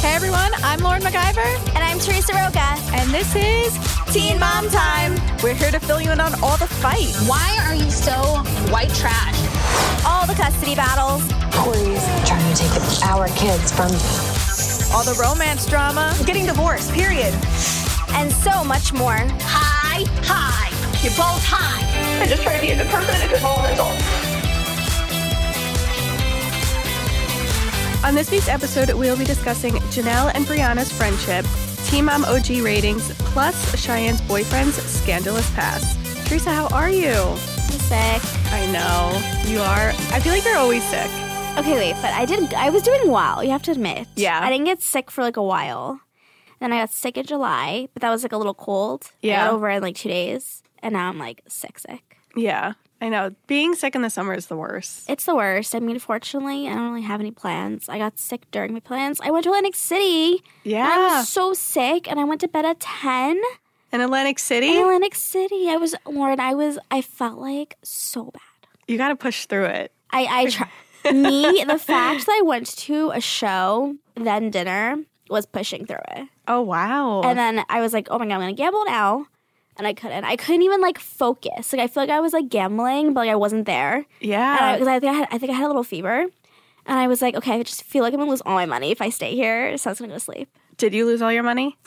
Hey everyone, I'm Lauren MacGyver, And I'm Teresa Roca. and this is Teen Mom Time. We're here to fill you in on all the fights. Why are you so white trash? All the custody battles. Corey's trying to take our kids from me. all the romance drama. Getting divorced, period. and so much more. Hi, hi. You're both high. I just try to be a good person and a good role model. On this week's episode, we'll be discussing Jenelle and Briana's friendship, Teen Mom OG ratings, plus Cheyenne's boyfriend's scandalous past. Teresa, how are you? I'm sick. I know you are. I feel like you're always sick. Okay, wait, but I did. I was doing well. You have to admit. Yeah. I didn't get sick for like a while. Then I got sick in July, but that was like a little cold. Yeah. got over in like two days, and now I'm like sick, sick. Yeah, I know. Being sick in the summer is the worst. It's the worst. I mean, fortunately, I don't really have any plans. I got sick during my plans. I went to Atlantic City. And I was so sick, and I went to bed at ten. in Atlantic City, In Atlantic City, I was Lauren. I was. I felt like so bad. you got to push through it. I I try. me, the fact that I went to a show, then dinner, was pushing through it. Oh wow. And then I was like, oh my god, I'm gonna gamble now. And I couldn't. I couldn't even like focus. Like I feel like I was like gambling, but like I wasn't there. yeah. Because I, think I had, I think I had a little fever. And I was like, okay, I just feel like I'm gonna lose all my money if I stay here. So I was gonna go to sleep. Did you lose all your money?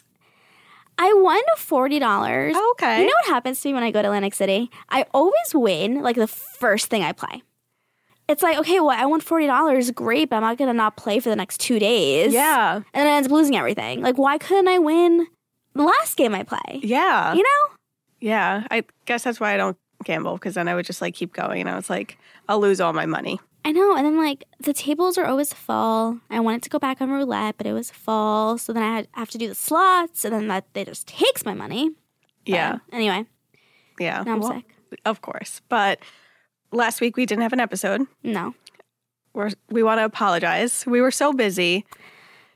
I won forty dollars. Oh, okay. You know what happens to me when I go to Atlantic City? I always win like the first thing I play. It's like, okay, well, I won forty dollars, great, but I'm not gonna not play for the next two days. Yeah. And then I end up losing everything. Like, why couldn't I win the last game I play? Yeah. You know? Yeah. I guess that's why I don't gamble because then I would just like keep going and I was like, I'll lose all my money. I know. And then like the tables are always full. I wanted to go back on roulette, but it was full. So then I had have to do the slots, and then that they just takes my money. Yeah. Anyway, Yeah. now I'm Well, sick. Of course. But last week we didn't have an episode. No. We're, we want to apologize. We were so busy.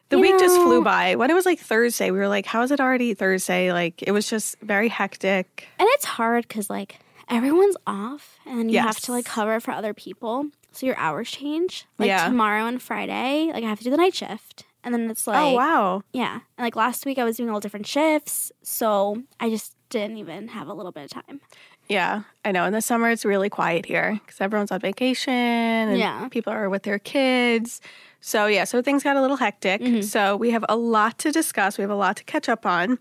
The You week just flew by. When it was like Thursday, we were like, how is it already Thursday? Like, it was just very hectic. And it's hard because like everyone's off, and you have to like cover for other people. So your hours change. Like Yeah. tomorrow and Friday, like I have to do the night shift, and then it's oh, like oh, wow. yeah. And like last week, I was doing all different shifts, so I just didn't even have a little bit of time. Yeah, I know. In the summer, it's really quiet here because everyone's on vacation and Yeah. people are with their kids. So, yeah, so things got a little hectic. Mm-hmm. So, we have a lot to discuss. We have a lot to catch up on.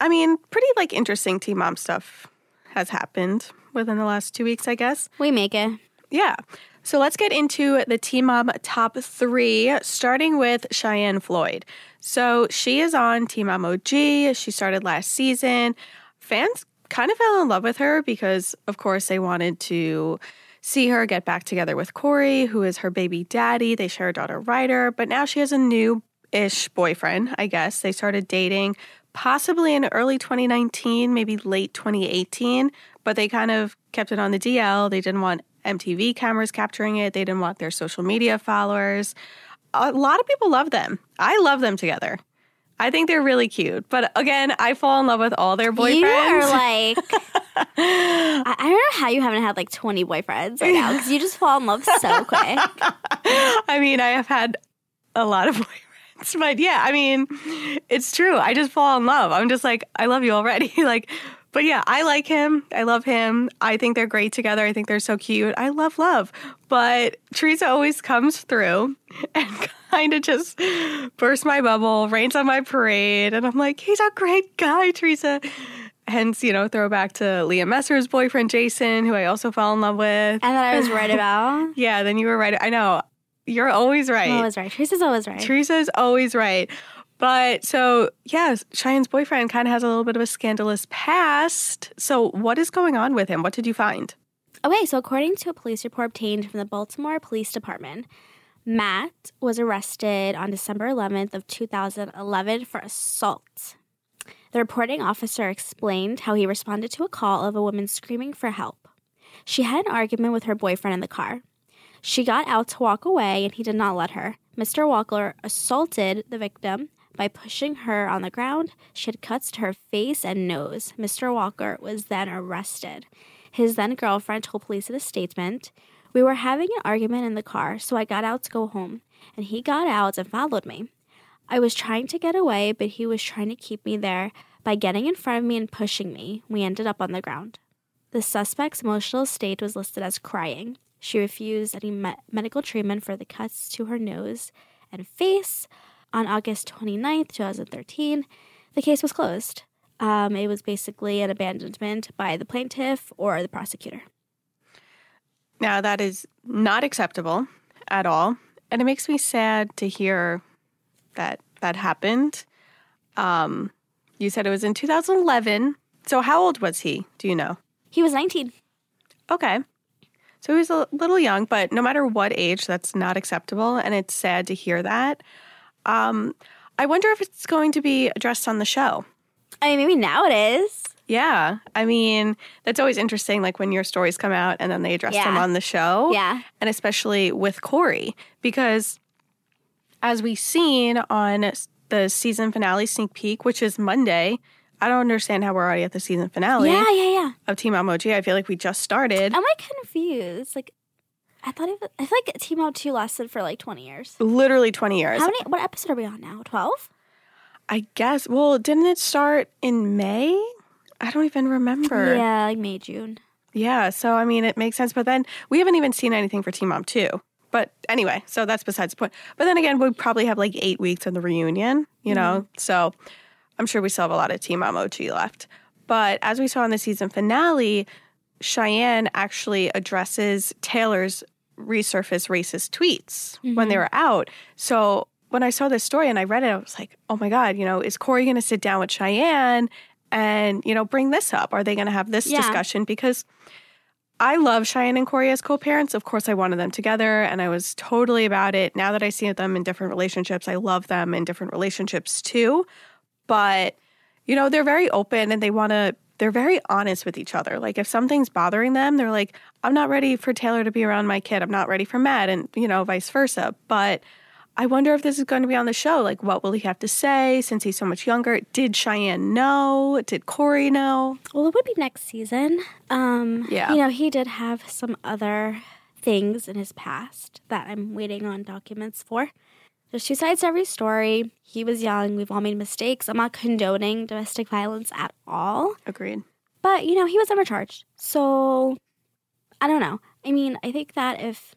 I mean, pretty like interesting Teen Mom stuff has happened within the last two weeks, I guess. We make it. Yeah. So let's get into the Teen Mom top three, starting with Cheyenne Floyd. So she is on Teen Mom OG. She started last season. Fans kind of fell in love with her because, of course, they wanted to see her get back together with Corey, who is her baby daddy. They share a daughter, Ryder, but now she has a new ish boyfriend, I guess. They started dating possibly in early 2019, maybe late 2018, but they kind of kept it on the DL. They didn't want MTV cameras capturing it, they didn't want their social media followers. A lot of people love them. I love them together. I think they're really cute. But again, I fall in love with all their boyfriends. You are like, I, I don't know how you haven't had like 20 boyfriends right now because you just fall in love so quick. I mean, I have had a lot of boyfriends, but yeah, I mean, it's true. I just fall in love. I'm just like, I love you already. like, but yeah, I like him. I love him. I think they're great together. I think they're so cute. I love love. But Teresa always comes through and kind of just bursts my bubble, rains on my parade. And I'm like, he's a great guy, Teresa. Hence, you know, throwback to Leah Messer's boyfriend, Jason, who I also fell in love with. And that I was right about. Yeah, then you were right. I know. You're always right. I'm always right. Teresa's always right. Teresa's always right. But so, yeah, Cheyenne's boyfriend kind of has a little bit of a scandalous past. So, what is going on with him? What did you find? Okay, so according to a police report obtained from the Baltimore Police Department, Matt was arrested on December 11th of 2011 for assault. The reporting officer explained how he responded to a call of a woman screaming for help. She had an argument with her boyfriend in the car. She got out to walk away and he did not let her. Mr. Walker assaulted the victim by pushing her on the ground. She had cuts to her face and nose. Mr. Walker was then arrested. His then girlfriend told police in a statement, We were having an argument in the car, so I got out to go home, and he got out and followed me. I was trying to get away, but he was trying to keep me there by getting in front of me and pushing me. We ended up on the ground. The suspect's emotional state was listed as crying. She refused any me- medical treatment for the cuts to her nose and face. On August 29th, 2013, the case was closed. Um, it was basically an abandonment by the plaintiff or the prosecutor. Now, that is not acceptable at all. And it makes me sad to hear that that happened. Um, you said it was in 2011. So, how old was he? Do you know? He was 19. Okay. So he was a little young, but no matter what age, that's not acceptable. And it's sad to hear that. Um, I wonder if it's going to be addressed on the show. I mean, maybe now it is. Yeah. I mean, that's always interesting, like when your stories come out and then they address them on the show. Yeah. And especially with Corey, because as we've seen on the season finale sneak peek, which is Monday, I don't understand how we're already at the season finale Yeah, yeah, yeah. of Teen Mom OG. I feel like we just started. I'm like confused. Like, I thought it was, I feel like Teen Mom 2 lasted for like 20 years. Literally 20 years. How many, what episode are we on now? 12? I guess. Well, didn't it start in May? I don't even remember. Yeah, like May, June. Yeah, so I mean, it makes sense. But then we haven't even seen anything for Teen Mom 2. But anyway, so that's besides the point. But then again, we probably have like eight weeks of the reunion, you know? Mm-hmm. So I'm sure we still have a lot of Teen Mom OG left. But as we saw in the season finale, Cheyenne actually addresses Taylor's resurface racist tweets when they mm-hmm. were out. So when I saw this story and I read it, I was like, oh my God, you know, is Corey going to sit down with Cheyenne and, you know, bring this up? Are they going to have this Yeah. discussion? Because I love Cheyenne and Corey as co parents. Of course, I wanted them together and I was totally about it. Now that I see them in different relationships, I love them in different relationships too. But, you know, they're very open and they want to, they're very honest with each other. Like if something's bothering them, they're like, I'm not ready for Taylor to be around my kid. I'm not ready for Matt and, you know, vice versa. But I wonder if this is going to be on the show. Like, what will he have to say since he's so much younger? Did Cheyenne know? Did Corey know? Well, it would be next season. Um, Yeah. You know, he did have some other things in his past that I'm waiting on documents for. There's two sides to every story. He was young. We've all made mistakes. I'm not condoning domestic violence at all. Agreed. But, you know, he was never charged. So, I don't know. I mean, I think that if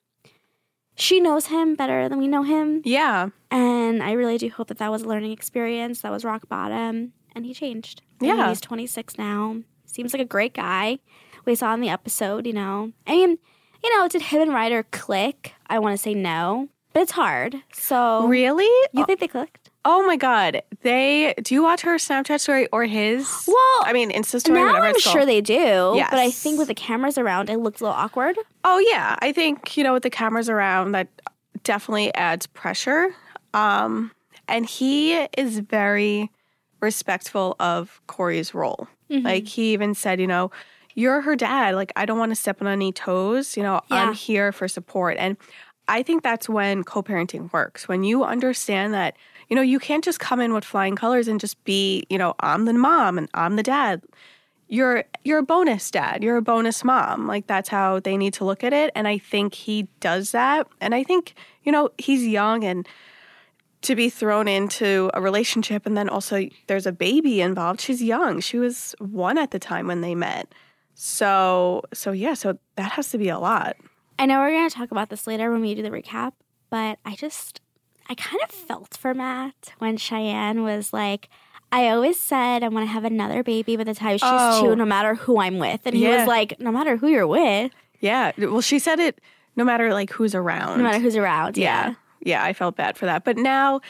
she knows him better than we know him, Yeah. and I really do hope that that was a learning experience. That was rock bottom, and he changed. I mean, Yeah. he's 26 now. Seems like a great guy. We saw in the episode, you know. I mean, you know, did him and Ryder click? I want to say no, but it's hard. So, Really? you think they clicked? Oh my God. They do you watch her Snapchat story or his? Well, I mean, Insta story, now whatever I'm sure they do. Yes. But I think with the cameras around, it looked a little awkward. Oh yeah, I think you know with the cameras around that definitely adds pressure. Um, and he is very respectful of Corey's role. Like he even said, you know, you're her dad. Like I don't want to step on any toes. You know, Yeah. I'm here for support. And I think that's when co-parenting works. When you understand that, you know, you can't just come in with flying colors and just be, you know, I'm the mom and I'm the dad. You're you're a bonus dad. You're a bonus mom. Like that's how they need to look at it. And i think he does that. And i think you know he's young and to be thrown into a relationship and then also there's a baby involved. She's young. She was one at the time when they met. So so yeah so that has to be a lot I know we're going to talk about this later when we do the recap, but I just, I kind of felt for Matt when Cheyenne was like, I always said I want to have another baby by the time she's Oh. two, no matter who I'm with. And he Yeah. was like, no matter who you're with, yeah well she said it no matter like who's around no matter who's around. yeah. Yeah. Yeah, I felt bad for that. But now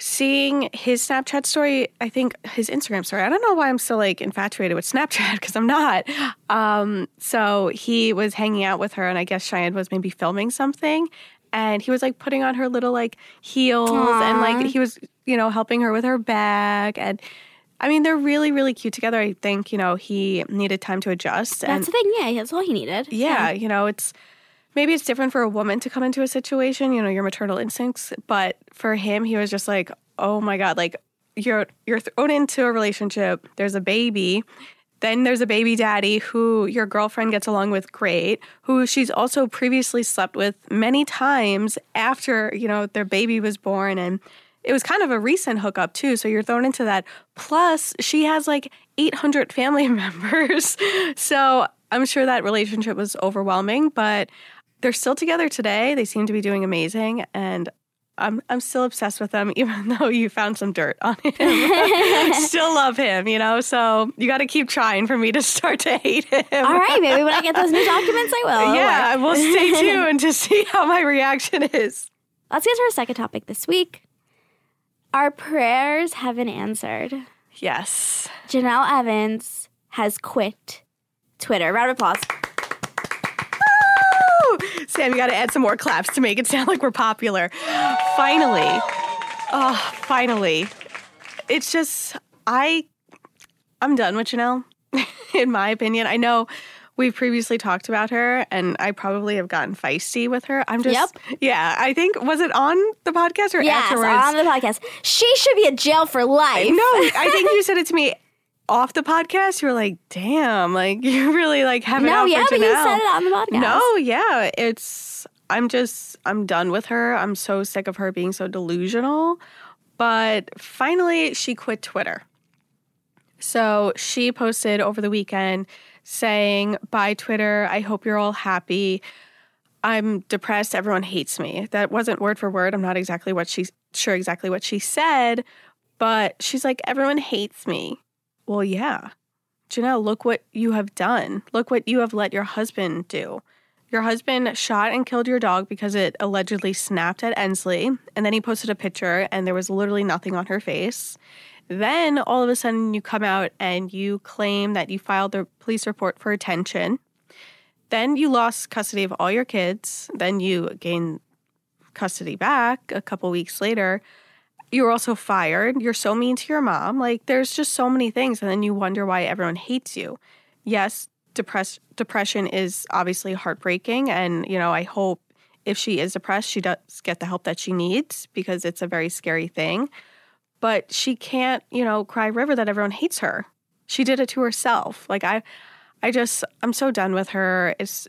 seeing his Snapchat story, I think his Instagram story, I don't know why I'm so like infatuated with Snapchat because I'm not. Um, so he was hanging out with her and I guess Cheyenne was maybe filming something and he was like putting on her little like heels and like he was, you know, helping her with her bag and I mean, they're really, really cute together. I think, you know, he needed time to adjust. and That's the thing. Yeah. That's all he needed. yeah, you know, it's maybe it's different for a woman to come into a situation, you know, your maternal instincts, but for him he was just like, "Oh my god, like you're you're thrown into a relationship, there's a baby, then there's a baby daddy who your girlfriend gets along with great, who she's also previously slept with many times after, you know, their baby was born and it was kind of a recent hookup too. So you're thrown into that. Plus, she has like 800 family members. so I'm sure that relationship was overwhelming, but they're still together today. They seem to be doing amazing. And I'm, I'm still obsessed with them, even though you found some dirt on him. I still love him, you know? So you got to keep trying for me to start to hate him. All right, maybe when I get those new documents, I will. Yeah, we'll stay tuned to see how my reaction is. Let's get to our second topic this week. Our prayers have been answered. Yes. Jenelle Evans has quit Twitter. Round of applause. Sam, you got to add some more claps to make it sound like we're popular. Finally. Oh, finally. It's just, I, I'm done with Jenelle, in my opinion. I know we've previously talked about her and I probably have gotten feisty with her. I'm just, Yep. yeah, I think, was it on the podcast or Yes, afterwards? on the podcast. She should be in jail for life. No, I think you said it to me off the podcast. You were like, "Damn, like you really like have it No, yeah, but you said it on the podcast. No, yeah, it's. I'm just. I'm done with her. I'm so sick of her being so delusional. But finally, she quit Twitter. So she posted over the weekend saying, Bye, Twitter. I hope you're all happy. I'm depressed. Everyone hates me. That wasn't word for word. I'm not exactly what she sure exactly what she said, but she's like, everyone hates me. Well, yeah. Jenelle, look what you have done. Look what you have let your husband do. Your husband shot and killed your dog because it allegedly snapped at Ensley, and then he posted a picture and there was literally nothing on her face. Then all of a sudden you come out and you claim that you filed the police report for attention. Then you lost custody of all your kids. Then you gain custody back a couple weeks later. You were also fired. You're so mean to your mom. Like there's just so many things, and then you wonder why everyone hates you. Yes, depress- depression is obviously heartbreaking, and you know I hope if she is depressed, she does get the help that she needs because it's a very scary thing. But she can't, you know, cry river that everyone hates her. She did it to herself. Like I, I just I'm so done with her. It's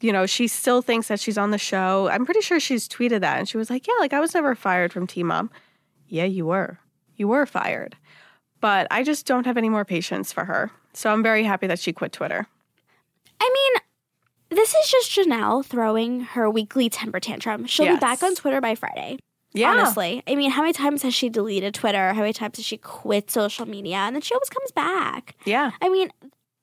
you know, she still thinks that she's on the show. I'm pretty sure she's tweeted that and she was like, "Yeah, like I was never fired from Teen Mom." Yeah, you were. You were fired. But I just don't have any more patience for her. So I'm very happy that she quit Twitter. I mean, this is just Jenelle throwing her weekly temper tantrum. She'll Yes. be back on Twitter by Friday. Yeah. Honestly. I mean, how many times has she deleted Twitter? How many times has she quit social media? And then she always comes back. Yeah. I mean,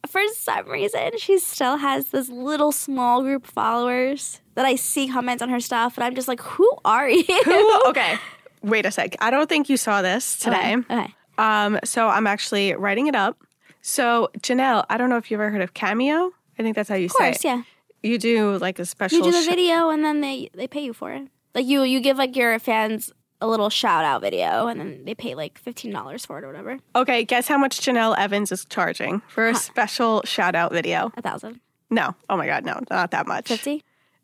for some reason, she still has this little small group of followers that I see comments on her stuff, and I'm just like, who are you? Who- okay. Wait a sec. I don't think you saw this today. Okay. okay. Um, so I'm actually writing it up. So Jenelle, I don't know if you've ever heard of Cameo. I think that's how you Of say course, it. yeah. You do like a special. You do the sh- video, and then they they pay you for it. Like you you give like your fans a little shout out video, and then they pay like fifteen dollars for it or whatever. Okay, guess how much Jenelle Evans is charging for a special shout out video? A thousand. No. Oh my God, no, not that much. Fifty.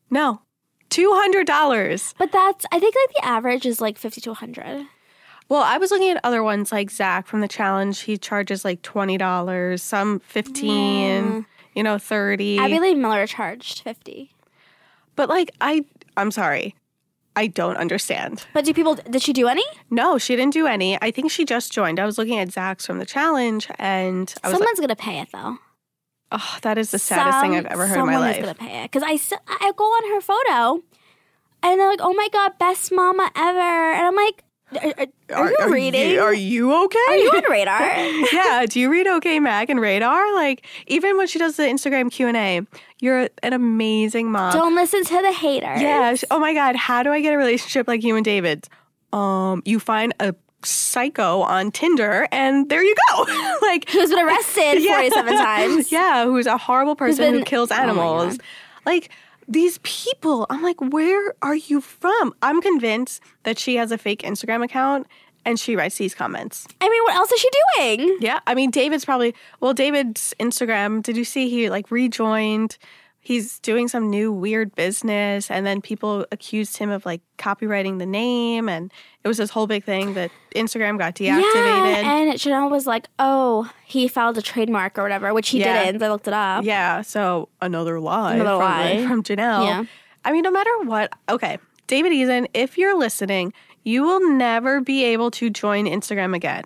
No. Two hundred dollars. But that's I think like the average is like fifty to hundred. Well, I was looking at other ones like Zach from the challenge. He charges like twenty dollars, some fifteen, hmm. you know, thirty. Abby Lee Miller charged fifty. but like I I'm sorry. I don't understand. But do people did she do any? No, she didn't do any. I think she just joined. I was looking at Zach's from the challenge and I was Someone's gonna pay it though. Like, oh, that is the saddest thing I've ever heard in my someone life. is gonna pay it because I I go on her photo, and they're like, "Oh my god, best mama ever," and I'm like, "Are, are, are you reading? You, are you okay? Are you on radar?" yeah. Do you read OK Mag and Radar? Like even when she does the Instagram Q and A, you're an amazing mom. Don't listen to the haters. Yeah. she- Oh my God. How do I get a relationship like you and David? Um, you find a psycho on Tinder, and there you go. like who's been arrested Yeah. 47 times. Yeah, who's a horrible person who kills oh animals. God. like these people, I'm like, where are you from? I'm convinced that she has a fake Instagram account and she writes these comments. I mean, what else is she doing? Yeah, I mean, David's probably well. David's Instagram. Did you see he like rejoined? He's doing some new weird business, and then people accused him of like copywriting the name, and it was this whole big thing that Instagram got deactivated. Yeah, and Jenelle was like, "Oh, he filed a trademark or whatever," which he Yeah. didn't. I looked it up. Yeah, so another lie, Another from, lie. from Jenelle. Yeah. I mean, no matter what, okay, David Eason, if you're listening, you will never be able to join Instagram again.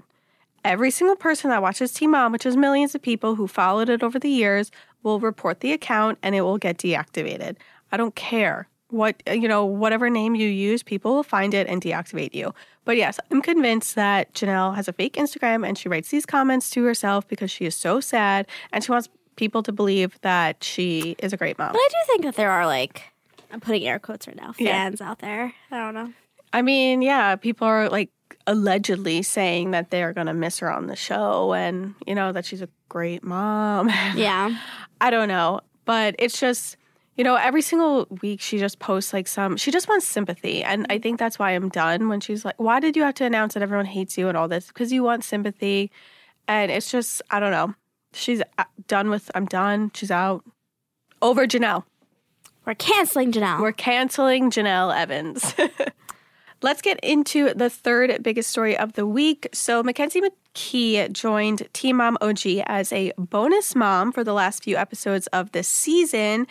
Every single person that watches Teen Mom, which is millions of people who followed it over the years, will report the account and it will get deactivated. I don't care what, uh, you know, whatever name you use, people will find it and deactivate you. But yes, I'm convinced that Jenelle has a fake Instagram and she writes these comments to herself because she is so sad and she wants people to believe that she is a great mom. But I do think that there are like, I'm putting air quotes right now, Yeah. fans out there. I don't know. I mean, yeah, people are like allegedly saying that they're going to miss her on the show and, you know, that she's a great mom. Yeah. I don't know, but it's just, you know, every single week she just posts like some, she just wants sympathy. And I think that's why I'm done when she's like, why did you have to announce that everyone hates you and all this? Because you want sympathy. And it's just, I don't know. She's uh, done with, I'm done. She's out. Over Jenelle. We're canceling Jenelle. We're canceling Jenelle Evans. Let's get into the third biggest story of the week. So, Mackenzie McKee joined Teen Mom OG as a bonus mom for the last few episodes of this season.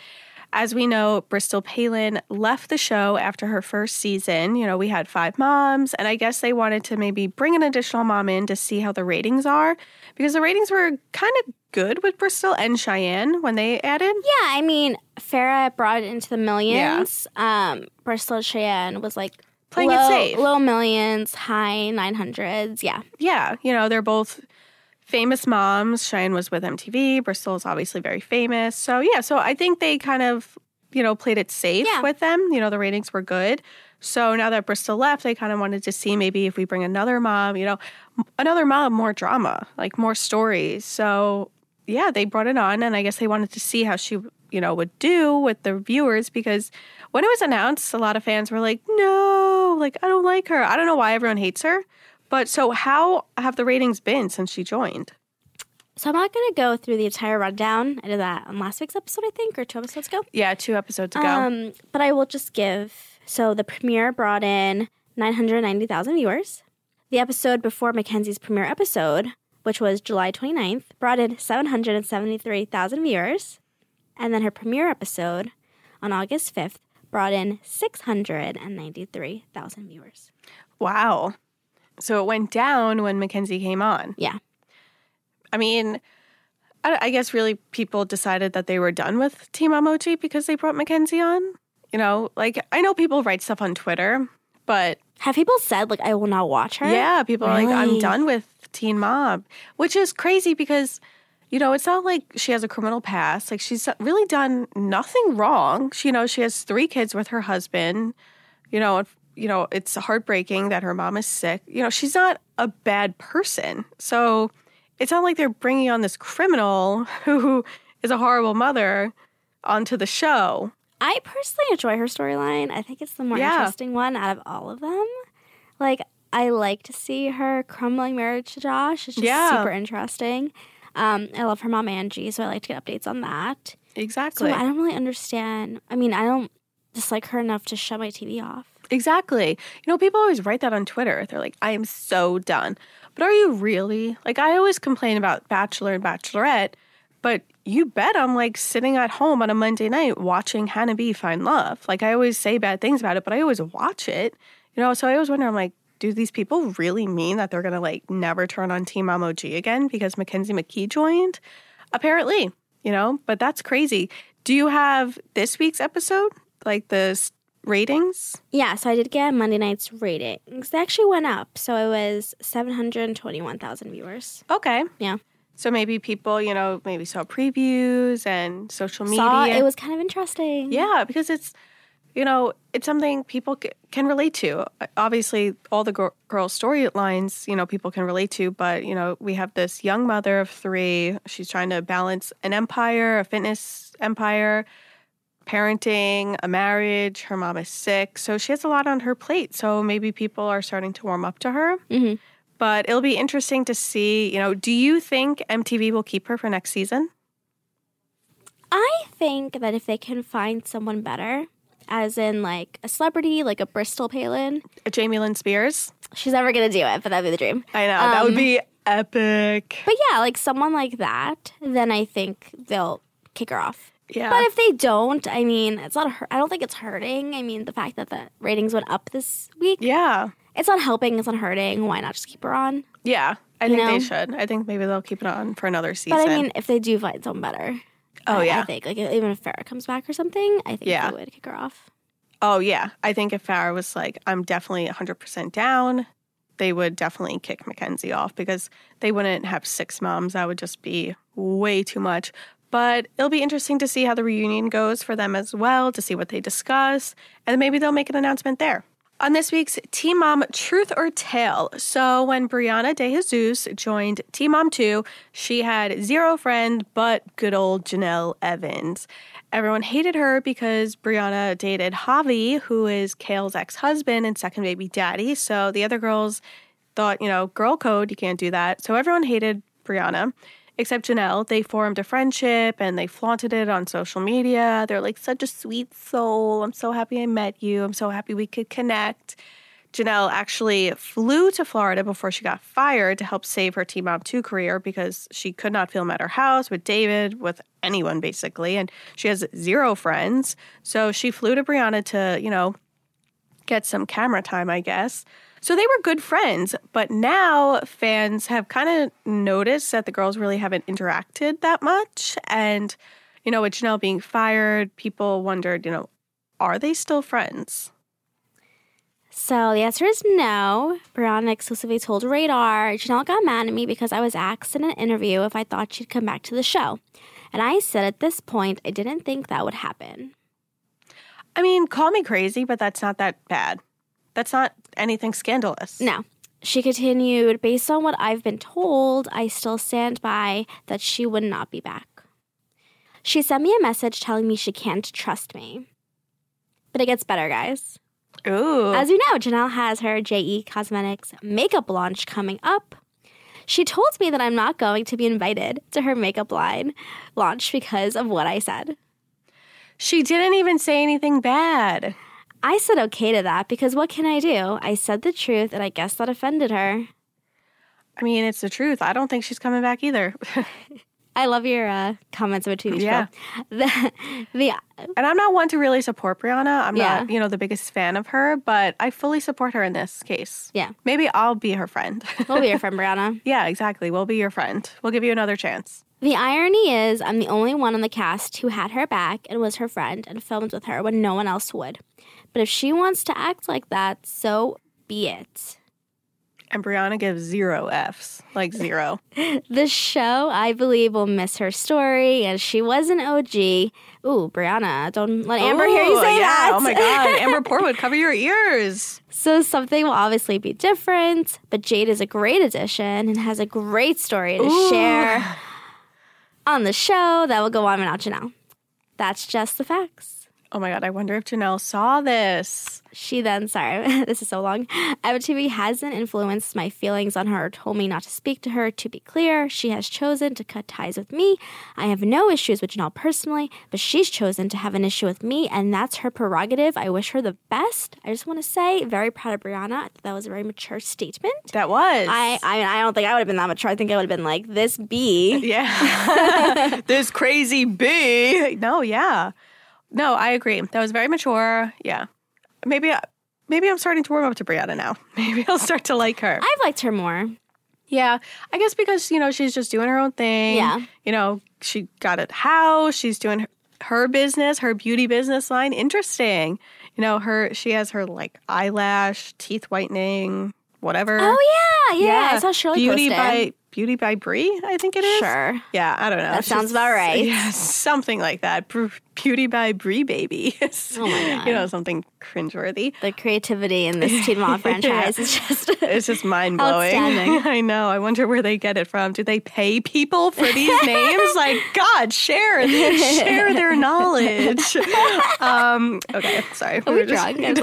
As we know, Bristol Palin left the show after her first season. You know, we had five moms, and I guess they wanted to maybe bring an additional mom in to see how the ratings are because the ratings were kind of good with Bristol and Cheyenne when they added. yeah, I mean, Farrah brought it into the millions. Um, Bristol Cheyenne was like Playing it safe. low millions, high 900s. Yeah. yeah, you know, they're both famous moms. Cheyenne was with MTV. Bristol is obviously very famous. So, yeah, so I think they kind of, you know, played it safe Yeah. with them. You know, the ratings were good. So now that Bristol left, they kind of wanted to see maybe if we bring another mom, you know, another mom, more drama, like more stories. So, yeah, they brought it on. And I guess they wanted to see how she, you know, would do with the viewers because when it was announced, a lot of fans were like, no, like, I don't like her. I don't know why everyone hates her. But so, how have the ratings been since she joined? So I'm not going to go through the entire rundown. I did that on last week's episode, I think, or two episodes ago. Yeah, two episodes ago. Um, but I will just give. So the premiere brought in 990,000 viewers. The episode before Mackenzie's premiere episode, which was July 29th, brought in 773,000 viewers. And then her premiere episode on August 5th brought in 693,000 viewers. wow. So it went down when Mackenzie came on. Yeah. I mean, I, I guess really people decided that they were done with Teen Mom OG because they brought Mackenzie on. You know, like I know people write stuff on Twitter, but Have people said, like, I will not watch her? yeah, people are like, I'm done with Teen Mom, which is crazy because, you know, it's not like she has a criminal past. Like she's really done nothing wrong. She, you know, she has three kids with her husband. You know, you know, it's heartbreaking that her mom is sick. You know, she's not a bad person. So it's not like they're bringing on this criminal who is a horrible mother onto the show. I personally enjoy her storyline. I think it's the more Yeah. interesting one out of all of them. Like, I like to see her crumbling marriage to Josh. It's just Yeah. super interesting. Um, I love her mom Angie, so I like to get updates on that. Exactly. So I don't really understand. I mean, I don't dislike her enough to shut my TV off. Exactly. You know, people always write that on Twitter. They're like, I am so done. But are you really? Like, I always complain about Bachelor and Bachelorette, but you bet I'm like sitting at home on a Monday night watching Hannah B find love. Like, I always say bad things about it, but I always watch it. You know, so I always wonder, I'm like, do these people really mean that they're going to like never turn on Teen Mom OG again because Mackenzie McKee joined? Apparently, you know, but that's crazy. Do you have this week's episode? Like the ratings? Yeah, so I did get Monday night's ratings. They actually went up. So it was 721,000 viewers. Okay. Yeah. So maybe people, you know, maybe saw previews and social media. Saw it was kind of interesting. yeah, because it's, you know, it's something people c- can relate to. Uh, obviously, all the gr- girl storylines, you know, people can relate to. But you know, we have this young mother of three. She's trying to balance an empire, a fitness empire, parenting, a marriage. Her mom is sick, so she has a lot on her plate. So maybe people are starting to warm up to her. Mhm. But it'll be interesting to see. You know, do you think MTV will keep her for next season? I think that if they can find someone better, as in like a celebrity, like a Bristol Palin, a Jamie Lynn Spears. she's never gonna do it, but that'd be the dream. I know that would Um, be epic. But yeah, like someone like that, then I think they'll kick her off. Yeah. But if they don't, I mean, it's not. hurt- I don't think it's hurting. I mean, the fact that the ratings went up this week, yeah. it's not helping. It's not hurting. Why not just keep her on? Yeah. I You think they should. I think maybe they'll keep it on for another season. But I mean, if they do find someone better, oh, I- I think like even if Farrah comes back or something, I think Yeah. they would kick her off. Oh, yeah. I think if Farrah was like, I'm definitely 100% down, they would definitely kick Mackenzie off because they wouldn't have six moms. That would just be way too much. But it'll be interesting to see how the reunion goes for them as well, to see what they discuss, and maybe they'll make an announcement there. On this week's Teen Mom Truth or Tale. So, when Briana De Jesus joined Teen Mom 2, she had zero friend but good old Jenelle Evans. Everyone hated her because Briana dated Javi, who is Kail's ex husband and second baby daddy. So, the other girls thought, you know, girl code, you can't do that. So, everyone hated Briana except Jenelle. They formed a friendship and they flaunted it on social media. They're like, such a sweet soul. I'm so happy I met you. I'm so happy we could connect. Jenelle actually flew to Florida before she got fired to help save her Teen Mom 2 career because she could not film at her house with David, with anyone basically, and she has zero friends. So she flew to Briana to, you know, get some camera time, I guess. So they were good friends, but now fans have kind of noticed that the girls really haven't interacted that much. And, you know, with Jenelle being fired, people wondered, you know, are they still friends? So the answer is no. Briana exclusively told Radar. Jenelle got mad at me because I was asked in an interview if I thought she'd come back to the show. And I said at this point, I didn't think that would happen. I mean, call me crazy, but that's not that bad. That's not anything scandalous. No. She continued, based on what I've been told, I still stand by that she would not be back. She sent me a message telling me she can't trust me. But it gets better, guys. Ooh. As you know, Jenelle has her JE Cosmetics makeup launch coming up. She told me that I'm not going to be invited to her makeup line launch because of what I said. she didn't even say anything bad. I said okay to that because what can I do? I said the truth and I guess that offended her. I mean, it's the truth. I don't think she's coming back either. I love your uh, comments between each Yeah. The, the and I'm not one to really support Briana. I'm Yeah. not, you know, the biggest fan of her, but I fully support her in this case. yeah, Maybe I'll be her friend. we'll be your friend, Briana. yeah, exactly. We'll be your friend. We'll give you another chance. The irony is, I'm the only one on the cast who had her back and was her friend and filmed with her when no one else would. But if she wants to act like that, so be it. And Briana gives zero Fs, like zero. The show, I believe, will miss her story, and she was an OG. Ooh, Briana, don't let Amber hear you say yeah. that. Oh my God. Amber Portwood, cover your ears. So something will obviously be different, but Jade is a great addition and has a great story to Ooh. share on the show that will go on out Jenelle. That's just the facts. Oh my God. I wonder if Jenelle saw this. She then, sorry, this is so long. TV hasn't influenced my feelings on her or told me not to speak to her. To be clear, she has chosen to cut ties with me. I have no issues with Jenelle personally, but she's chosen to have an issue with me, and that's her prerogative. I wish her the best. I just want to say, very proud of Briana. That was a very mature statement. That was. I, I mean, I don't think I would have been that mature. I think I would have been like, this bee. Yeah. this crazy bee. No, yeah. No, I agree. That was very mature. Yeah. Maybe maybe I'm starting to warm up to Briana now. Maybe I'll start to like her. I've liked her more. Yeah. I guess because, you know, she's just doing her own thing. Yeah. You know, she got a house, she's doing her, her business, her beauty business line. Interesting. You know, her she has her like eyelash, teeth whitening, whatever. Oh, yeah. Yeah. I saw Shirley Beauty post by. Beauty by Brie, I think it is. Sure. Yeah, I don't know. That It's sounds about right. Yeah, something like that. Beauty by Brie Baby. Oh my God. You know, something cringeworthy. The creativity in this Teen Mom franchise is just. It's just mind blowing. I know. I wonder where they get it from. Do they pay people for these names? Like, God, share share their knowledge. Um, okay, sorry. Are we just- drunk?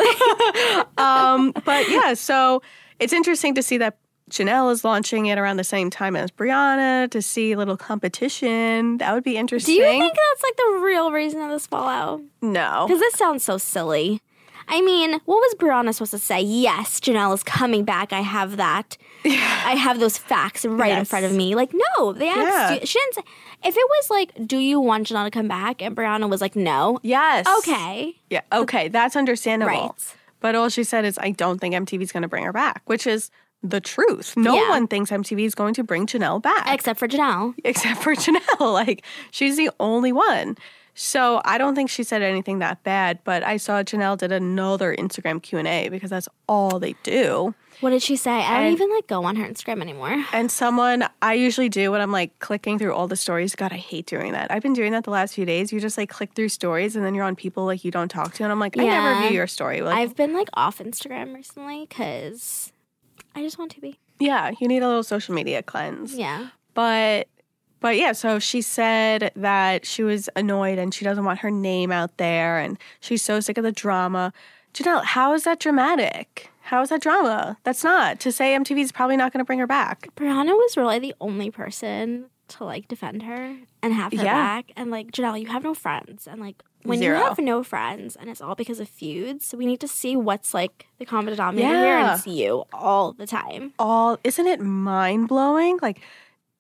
um, but yeah, so it's interesting to see that Jenelle is launching it around the same time as Briana to see a little competition. That would be interesting. Do you think that's like the real reason of this fallout? no. Because this sounds so silly. I mean, what was Briana supposed to say? Yes, Jenelle is coming back. I have that. I have those facts right in front of me. Like, no, they asked Yeah. you. She didn't say. If it was like, do you want Jenelle to come back? And Briana was like, no. Yes. Okay. Yeah. Okay. That's understandable. Right. But all she said is, I don't think MTV's going to bring her back, which is the truth. No Yeah. one thinks MTV is going to bring Jenelle back Except for Jenelle. except for Jenelle. Like, she's the only one. So I don't think she said anything that bad, but I saw Jenelle did another Instagram Q&A because that's all they do. What did she say? I don't And- even like go on her Instagram anymore. And someone I usually do when I'm like clicking through all the stories. God, I hate doing that. I've been doing that the last few days. You just like click through stories and then you're on people like you don't talk to. And I'm like, I never Yeah. view your story. Like, I've been like off Instagram recently because I just want to be. yeah, you need a little social media cleanse. Yeah. But but yeah, so she said that she was annoyed and she doesn't want her name out there and she's so sick of the drama. Jenelle, how is that dramatic? How is that drama? That's not to say MTV is probably not going to bring her back. Briana was really the only person to like defend her and have her Yeah. back. And like Jenelle, you have no friends, and like when Zero. you have no friends, and it's all because of feuds, we need to see what's like the common denominator here, and it's you all the time. All isn't it mind blowing? Like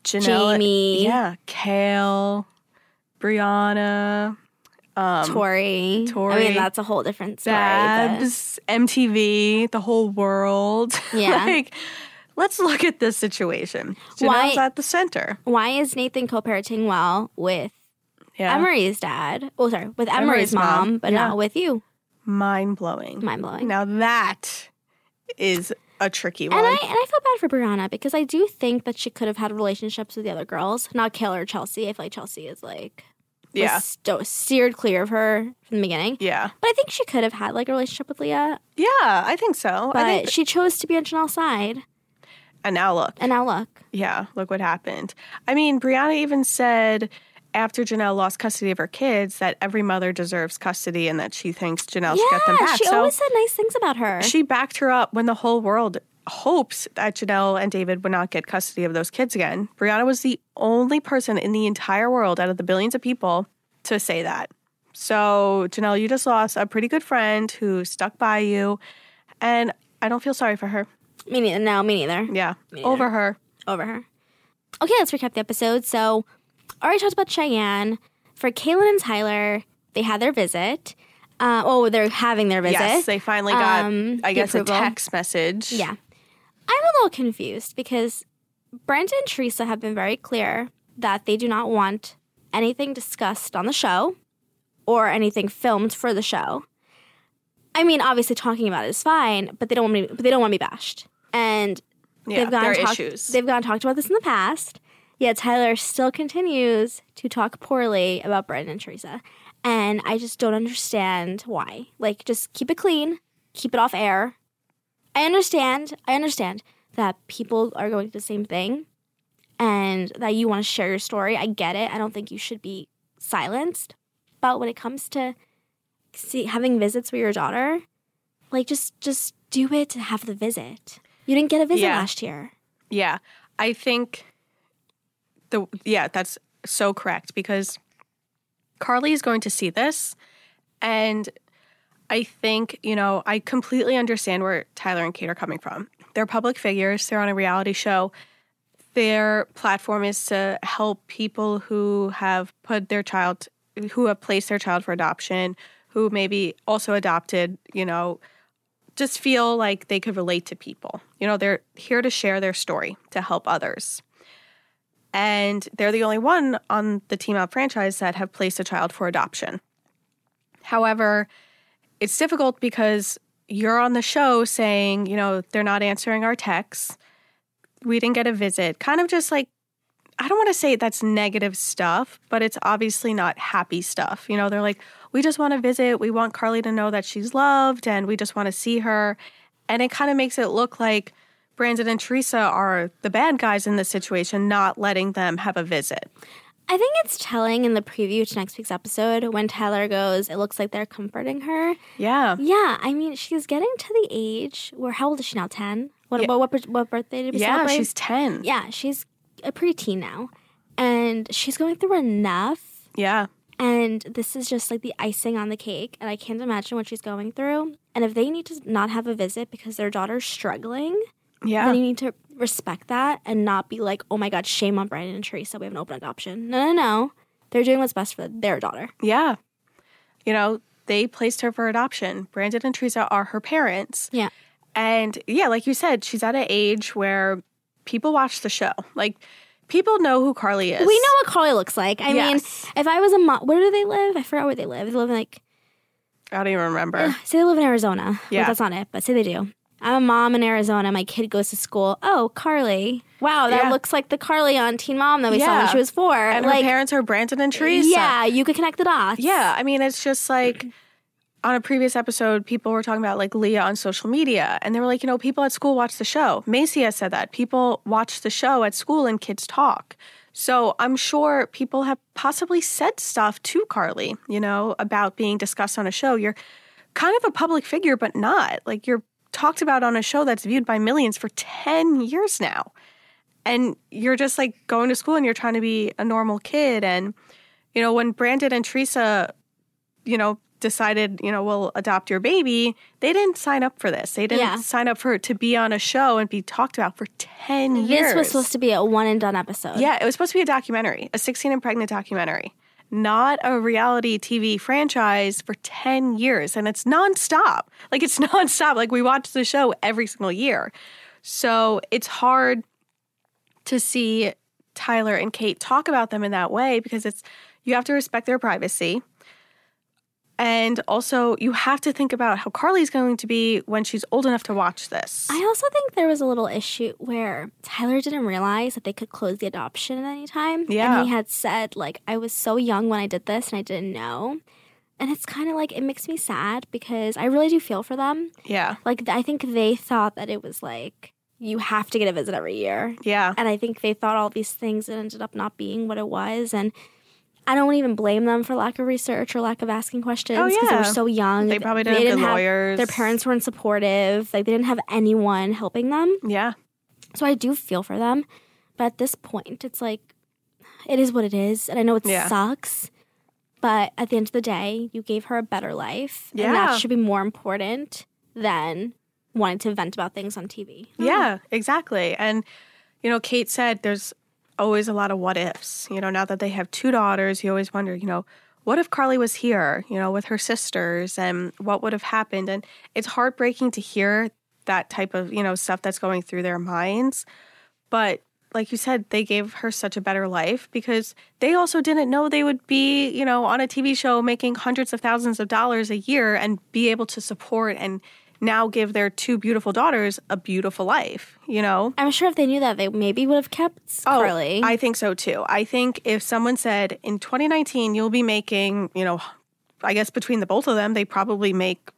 Jenelle, Jamie. yeah, Kail, Briana, um, Tori, I Tori, mean that's a whole different story. but- MTV, the whole world. Yeah. like, let's look at this situation. Why- Jenelle's at the center. Why is Nathan co-parenting well with Yeah. Emery's dad? Oh, sorry, with Emery's, Emery's mom, mom, but yeah. not with you. Mind blowing. Mind blowing. Now that is a tricky one. And I and I feel bad for Briana because I do think that she could have had relationships with the other girls, not Kayla or Chelsea. I feel like Chelsea is like yeah. steered clear of her from the beginning. Yeah. But I think she could have had like a relationship with Leah, Yeah, I think so. but think, she chose to be on Jenelle's side. and now look. And now look, Yeah, look what happened. I mean, Brianna even said after Jenelle lost custody of her kids that every mother deserves custody and that she thinks Jenelle should get them yeah, back. she so always said nice things about her. she backed her up when the whole world hopes that Jenelle and David would not get custody of those kids again. Briana was the only person in the entire world out of the billions of people to say that. So, Jenelle, you just lost a pretty good friend who stuck by you, and I don't feel sorry for her. me neither. No, me neither. Yeah, neither. over her. Over her. Okay, let's recap the episode. So, already talked about Cheyenne. For Catelynn and Tyler, they had their visit. Uh, oh, they're having their visit. Yes, they finally got, Um, I guess, approval. a text message. Yeah. I'm a little confused because Brent and Teresa have been very clear that they do not want anything discussed on the show or anything filmed for the show. I mean, obviously talking about it is fine, but they don't want me but they don't want to be bashed. And Yeah, they've gone and issues. They've gone talked about this in the past. Yet Tyler still continues to talk poorly about Brent and Teresa. And I just don't understand why. Like, just keep it clean, keep it off air. I understand, I understand that people are going through the same thing and that you want to share your story. I get it. I don't think you should be silenced. But when it comes to see, having visits with your daughter, like just just do it to have the visit. You didn't get a visit Yeah. last year. Yeah, I think the yeah, that's so correct because Carly is going to see this and I think, you know, I completely understand where Tyler and Kate are coming from. They're public figures, they're on a reality show. Their platform is to help people who have put their child who have placed their child for adoption, who maybe also adopted, you know, just feel like they could relate to people. You know, they're here to share their story to help others. And they're the only one on the Team Up franchise that have placed a child for adoption. However, it's difficult because you're on the show saying, you know, they're not answering our texts. We didn't get a visit. Kind of just like, I don't want to say that's negative stuff, but it's obviously not happy stuff. You know, they're like, we just want to visit. We want Carly to know that she's loved and we just want to see her. And it kind of makes it look like Brandon and Teresa are the bad guys in this situation, not letting them have a visit. I think it's telling in the preview to next week's episode when Tyler goes, it looks like they're comforting her. Yeah. Yeah, I mean, she's getting to the age where how old is she now? 10? What, Yeah. what, what, what birthday did we Yeah, celebrate? she's 10. yeah, she's a preteen now. And she's going through enough. Yeah. And this is just like the icing on the cake. And I can't imagine what she's going through. And if they need to not have a visit because their daughter's struggling, Yeah. then you need to respect that and not be like, oh my God, shame on Brandon and Teresa. We have an open adoption. No, no, no. They're doing what's best for their daughter. Yeah. You know, they placed her for adoption. Brandon and Teresa are her parents. Yeah. And yeah, like you said, she's at an age where people watch the show. Like, people know who Carly is. We know what Carly looks like. I mean, if I was a mom, where do they live? I forgot where they live. They live in like, I don't even remember. say they live in Arizona. Well, Yeah. that's not it, but say they do. I'm a mom in Arizona. My kid goes to school. Oh, Carly. Wow, that Yeah. looks like the Carly on Teen Mom that we saw when she was four. and like, her parents are Brandon and Teresa. yeah, you could connect the dots. Yeah. I mean, it's just like on a previous episode, people were talking about like Leah on social media, and they were like, you know, people at school watch the show. Macy has said that people watch the show at school and kids talk. So I'm sure people have possibly said stuff to Carly, you know, about being discussed on a show. You're kind of a public figure, but not. Like you're talked about on a show that's viewed by millions for 10 years now. And you're just like going to school and you're trying to be a normal kid. And, you know, when Brandon and Teresa, you know, decided, you know, we'll adopt your baby, they didn't sign up for this. They didn't Yeah. sign up for to be on a show and be talked about for 10 years. This was supposed to be a one and done episode. Yeah, it was supposed to be a documentary, a 16 and pregnant documentary, not a reality TV franchise for 10 years. And it's nonstop. Like, it's nonstop. Like, we watch the show every single year. So it's hard to see Tyler and Cate talk about them in that way because it's, you have to respect their privacy. And also, you have to think about how Carly's going to be when she's old enough to watch this. I also think there was a little issue where Tyler didn't realize that they could close the adoption at any time. Yeah. And he had said, like, I was so young when I did this and I didn't know. And it's kind of like, it makes me sad because I really do feel for them. yeah. Like, I think they thought that it was like, you have to get a visit every year. Yeah. And I think they thought all these things and ended up not being what it was. And I don't even blame them for lack of research or lack of asking questions Oh, because they were so young. They probably didn't have good lawyers. Their parents weren't supportive. Like they didn't have anyone helping them. Yeah. So I do feel for them. But at this point, it's like it is what it is, and I know it Yeah. sucks. But at the end of the day, you gave her a better life, and that should be more important than wanting to vent about things on TV. Yeah, exactly. And, you know, Cate said there's always a lot of what ifs. You know, now that they have two daughters, you always wonder, you know, what if Carly was here, you know, with her sisters and what would have happened? And it's heartbreaking to hear that type of, you know, stuff that's going through their minds. But like you said, they gave her such a better life because they also didn't know they would be, you know, on a TV show making hundreds of thousands of dollars a year and be able to support and now give their two beautiful daughters a beautiful life, you know? I'm sure if they knew that, they maybe would have kept oh, Carly. Oh, I think so too. I think if someone said in 2019 you'll be making, you know, I guess between the both of them, they probably make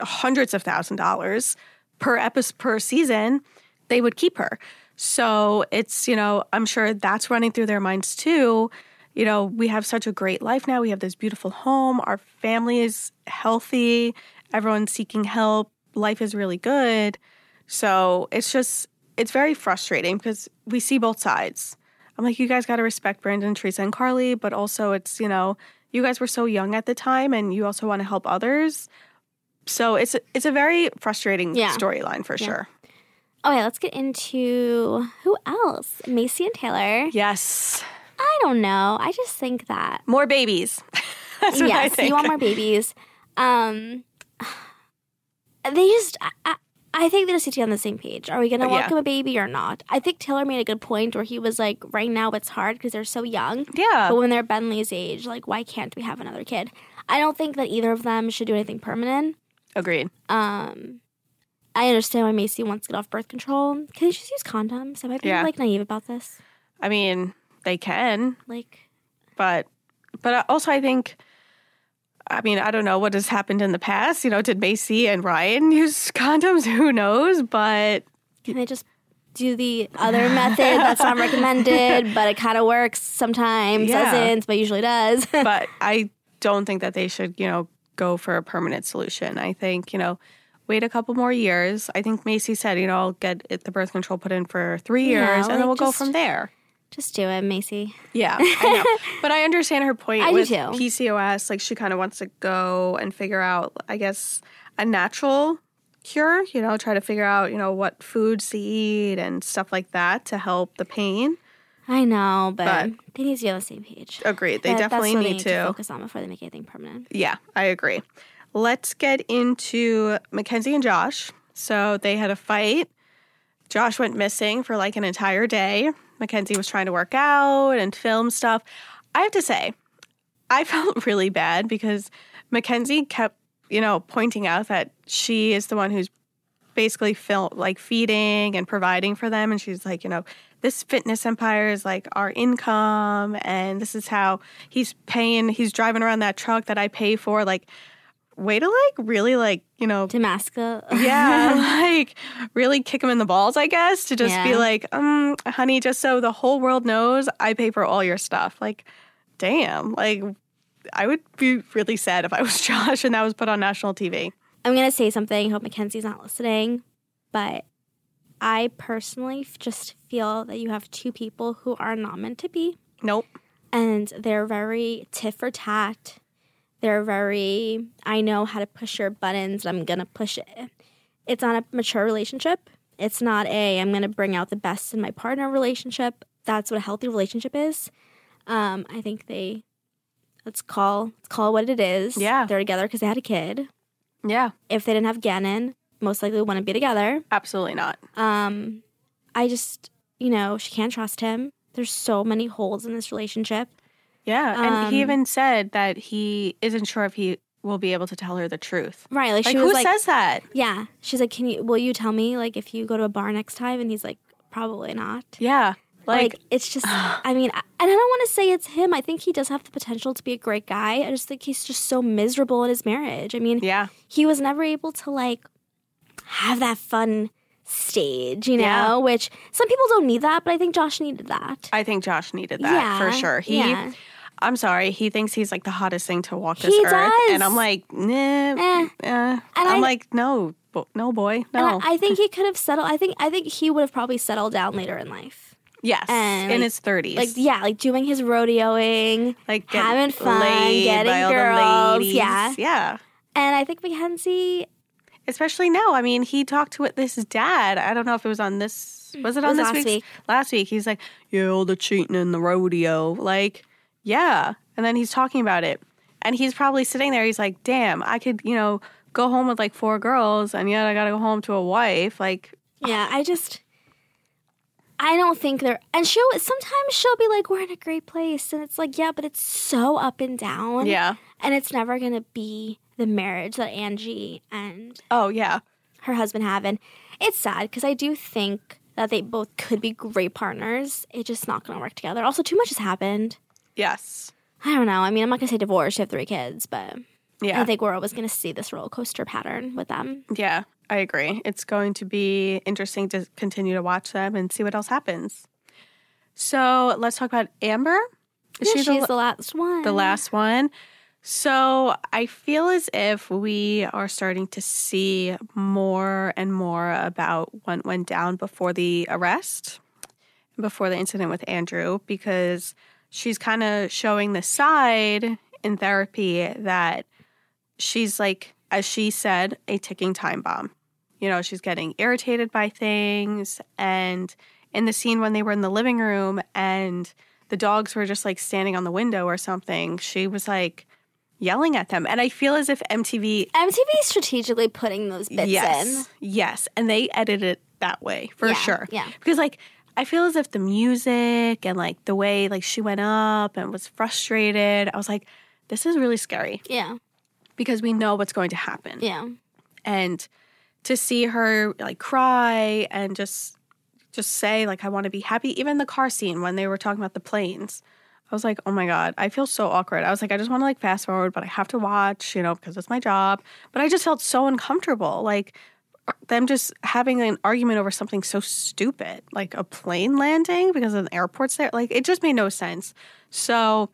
hundreds of thousand dollars per episode per season, they would keep her. So it's, you know, I'm sure that's running through their minds too. You know, we have such a great life now. We have this beautiful home. Our family is healthy. Everyone's seeking help. Life is really good. So it's just, it's very frustrating because we see both sides. I'm like, you guys got to respect Brandon, Teresa, and Carly, but also it's, you know, you guys were so young at the time and you also want to help others. So it's it's a very frustrating Yeah. storyline for sure. okay, let's get into who else? Macy and Taylor. Yes. I don't know. I just think that More babies. That's what I yes, think. you want more babies. Um, they just, I, I, think they just need to be on the same page. Are we going to Yeah. welcome a baby or not? I think Taylor made a good point where he was like, right now it's hard because they're so young. Yeah. But when they're Bentley's age, like, why can't we have another kid? I don't think that either of them should do anything permanent. Agreed. Um, I understand why Macy wants to get off birth control. Can they just use condoms? Am I being Yeah. like naive about this? I mean, they can, Like, but but also I think I mean, I don't know what has happened in the past. You know, did Macy and Ryan use condoms? Who knows? But Can they just do the other method that's not recommended, but it kind of works sometimes, Yeah. doesn't, but usually does? but I don't think that they should, you know, go for a permanent solution. I think, you know, wait a couple more years. I think Macy said, you know, I'll get it, the birth control put in for three Yeah, years and then we'll go from there. Just do it, Macy. Yeah, I know. but I understand her point I do with too. PCOS. Like she kind of wants to go and figure out, I guess, a natural cure. You know, try to figure out, you know, what foods to eat and stuff like that to help the pain. I know, but, But- they need to be on the same page. Agreed. They That- definitely that's what they need to. focus on before they make anything permanent. Yeah, I agree. Let's get into Mackenzie and Josh. So they had a fight. Josh went missing for like an entire day. Mackenzie was trying to work out and film stuff. I have to say, I felt really bad because Mackenzie kept, you know, pointing out that she is the one who's basically film like feeding and providing for them and she's like you know this fitness empire is like our income and this is how he's paying he's driving around that truck that i pay for like way to like really like you know Damascus. yeah like really kick him in the balls i guess to just be like um honey just so the whole world knows i pay for all your stuff like damn like i would be really sad if i was josh and that was put on national tv I'm gonna say something. Hope Mackenzie's not listening, but I personally just feel that you have two people who are not meant to be, nope and they're very tit for tat. They're very. I know how to push your buttons. I'm gonna push it. It's not a mature relationship. It's not a. I'm gonna bring out the best in my partner relationship. That's what a healthy relationship is. Um, I think they. Let's call let's call it what it is. Yeah. they're together because they had a kid yeah if they didn't have Gannon, most likely wouldn't be together. absolutely not Um, I just, you know, she can't trust him. There's so many holes in this relationship. Yeah, and he Um, even said that he isn't sure if he will be able to tell her the truth. Right? Like, Like, who like, says that? yeah. She's like, can you? Will you tell me like if you go to a bar next time? And he's like, probably not. Yeah, Like, like, it's just. I mean, I, and I don't want to say it's him. I think he does have the potential to be a great guy. I just think he's just so miserable in his marriage. I mean, yeah, he was never able to like have that fun stage, you know, Yeah. which some people don't need that, but I think Josh needed that. I think Josh needed that for sure. He, yeah. I'm sorry, he thinks he's like the hottest thing to walk this He earth, does. and I'm like, nah, Eh. eh. I'm I- like, no, bo- no, boy, And no. I, I think he could have settled. I think I think he would have probably settled down later in life. yes, and, in like- his 30s, Like yeah, like doing his rodeoing, like getting having fun, getting by all the girls, yeah. yeah. and I think Mackenzie. Especially now. I mean, he talked to this dad. I don't know if it was on this. Was it It on was this last week. Last week, he's like, "Yeah, all the cheating in the rodeo." Like, yeah. And then he's talking about it, and he's probably sitting there. He's like, "Damn, I could, you know, go home with like four girls, and yet I got to go home to a wife." Like, Yeah, I just. I don't think they're, and she'll sometimes she'll be like, "We're in a great place," and it's like, yeah, but it's so up and down, yeah. and it's never gonna be the marriage that Angie and Oh, yeah. her husband have. And it's sad because I do think that they both could be great partners. It's just not going to work together. Also, too much has happened. Yes. I don't know. I mean, I'm not going to say divorce. You have three kids, but Yeah. I think we're always going to see this roller coaster pattern with them. yeah. I agree. It's going to be interesting to continue to watch them and see what else happens. So let's talk about Amber. Is Yeah, she she's the- the last one. the last one. So I feel as if we are starting to see more and more about what went down before the arrest, before the incident with Andrew, because she's kind of showing the side in therapy that she's like, as she said, a ticking time bomb. You know, she's getting irritated by things. And in the scene when they were in the living room and the dogs were just like standing on the window or something, she was like yelling at them. And I feel as if MTV, MTV is strategically putting those bits yes, in. yes, and they edited it that way for Yeah, sure. yeah. Because like, I feel as if the music and like the way like she went up and was frustrated, I was like, this is really scary Yeah. because we know what's going to happen. Yeah. and to see her like cry and just just say like I want to be happy even the car scene when they were talking about the planes I was like oh my god I feel so awkward I was like I just want to like fast forward but I have to watch you know because it's my job but I just felt so uncomfortable like them just having an argument over something so stupid like a plane landing because of the airport's there like it just made no sense so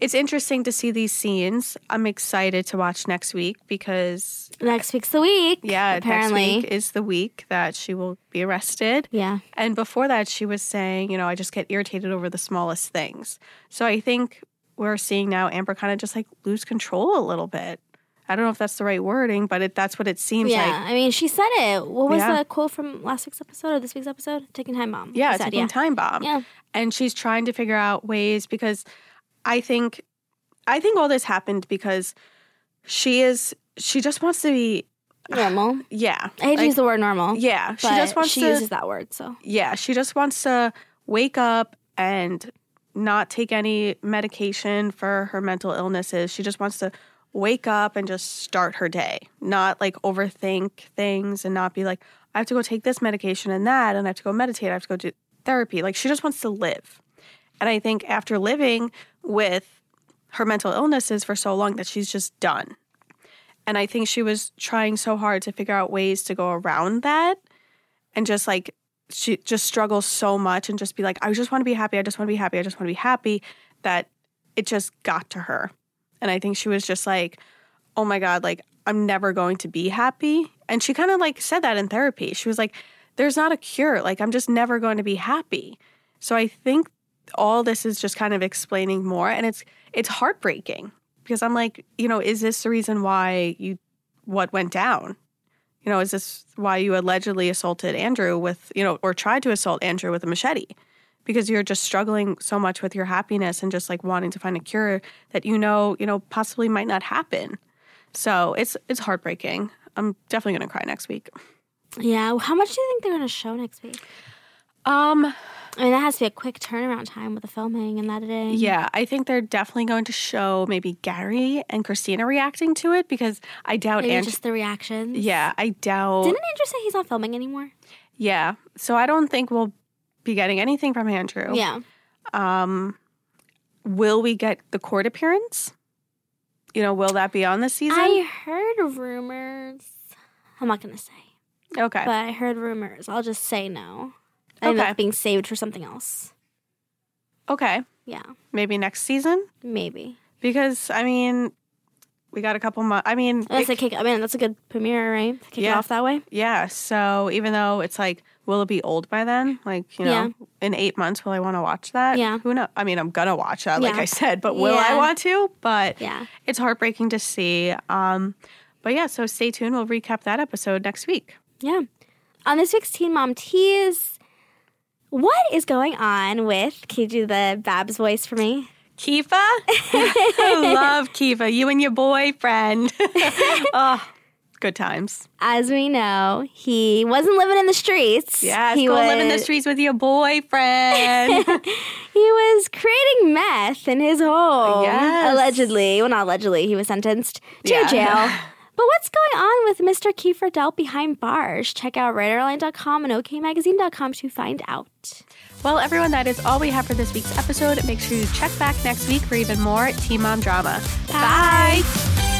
it's interesting to see these scenes. I'm excited to watch next week because Next week's the week. yeah, apparently. next week is the week that she will be arrested. Yeah. And before that, she was saying, you know, I just get irritated over the smallest things. So I think we're seeing now Amber kind of just like lose control a little bit. I don't know if that's the right wording, but it, that's what it seems like. Yeah, like. I mean, she said it. What was Yeah. the quote from last week's episode or this week's episode? Taking time bomb. Yeah, said, taking time bomb. Yeah. And she's trying to figure out ways because I think I think all this happened because she is she just wants to be Normal. yeah. I hate to use the word normal. Yeah. She just wants to. she to uses that word. So yeah, she just wants to wake up and not take any medication for her mental illnesses. She just wants to wake up and just start her day, not like overthink things and not be like, I have to go take this medication and that, and I have to go meditate, I have to go do therapy. Like, she just wants to live. And I think after living with her mental illnesses for so long, that she's just done. And I think she was trying so hard to figure out ways to go around that and just like she just struggles so much and just be like, I just want to be happy. I just want to be happy. I just want to be happy that it just got to her. And I think she was just like, oh my God, like, I'm never going to be happy. And she kind of like said that in therapy. She was like, there's not a cure. Like, I'm just never going to be happy. So I think all this is just kind of explaining more. And it's, it's heartbreaking because I'm like, you know, is this the reason why you, what went down? You know, is this why you allegedly assaulted Andrew with, you know, or tried to assault Andrew with a machete? Because you're just struggling so much with your happiness and just like wanting to find a cure that you know, you know, possibly might not happen. So it's it's heartbreaking. I'm definitely gonna cry next week. yeah, how much do you think they're to show next week? Um, I mean, that has to be a quick turnaround time with the filming and editing. yeah, I think they're definitely going to show maybe Gary and Christina reacting to it because I doubt Maybe Andrew. just the reactions. Yeah, I doubt. Didn't Andrew say he's not filming anymore? yeah, so I don't think we'll be getting anything from Andrew. Yeah. Um, will we get the court appearance? You know, will that be on this season? I heard rumors. I'm not going to say, okay. but I heard rumors. I'll just say no. I Okay. being saved for something else. okay. Yeah, Maybe next season? maybe. Because, I mean, we got a couple months. I mean, That's it- a kick. I mean, that's a good premiere, right? Kick it off that way. yeah. So even though it's like, will it be old by then? Like, you know, in eight months, will I want to watch that? Yeah. Who knows? I mean, I'm going to watch that, like Yeah. I said, but will I want to? But Yeah. it's heartbreaking to see. Um, but yeah, so stay tuned. We'll recap that episode next week. Yeah. On this week's Teen Mom Tease, what is going on with? Can you do the Babs voice for me? Kifa? I love Kifa. You and your boyfriend. oh, good times. As we know, he wasn't living in the streets. Yeah, he was, live in the streets with your boyfriend. He was creating meth in his home. Yes. Allegedly. Well, not allegedly. He was sentenced to Yeah. jail. But what's going on with Mr. Kieffer Delp behind bars? Check out radaronline.com and okmagazine.com to find out. well, everyone, that is all we have for this week's episode. Make sure you check back next week for even more Teen Mom drama. Bye. Bye.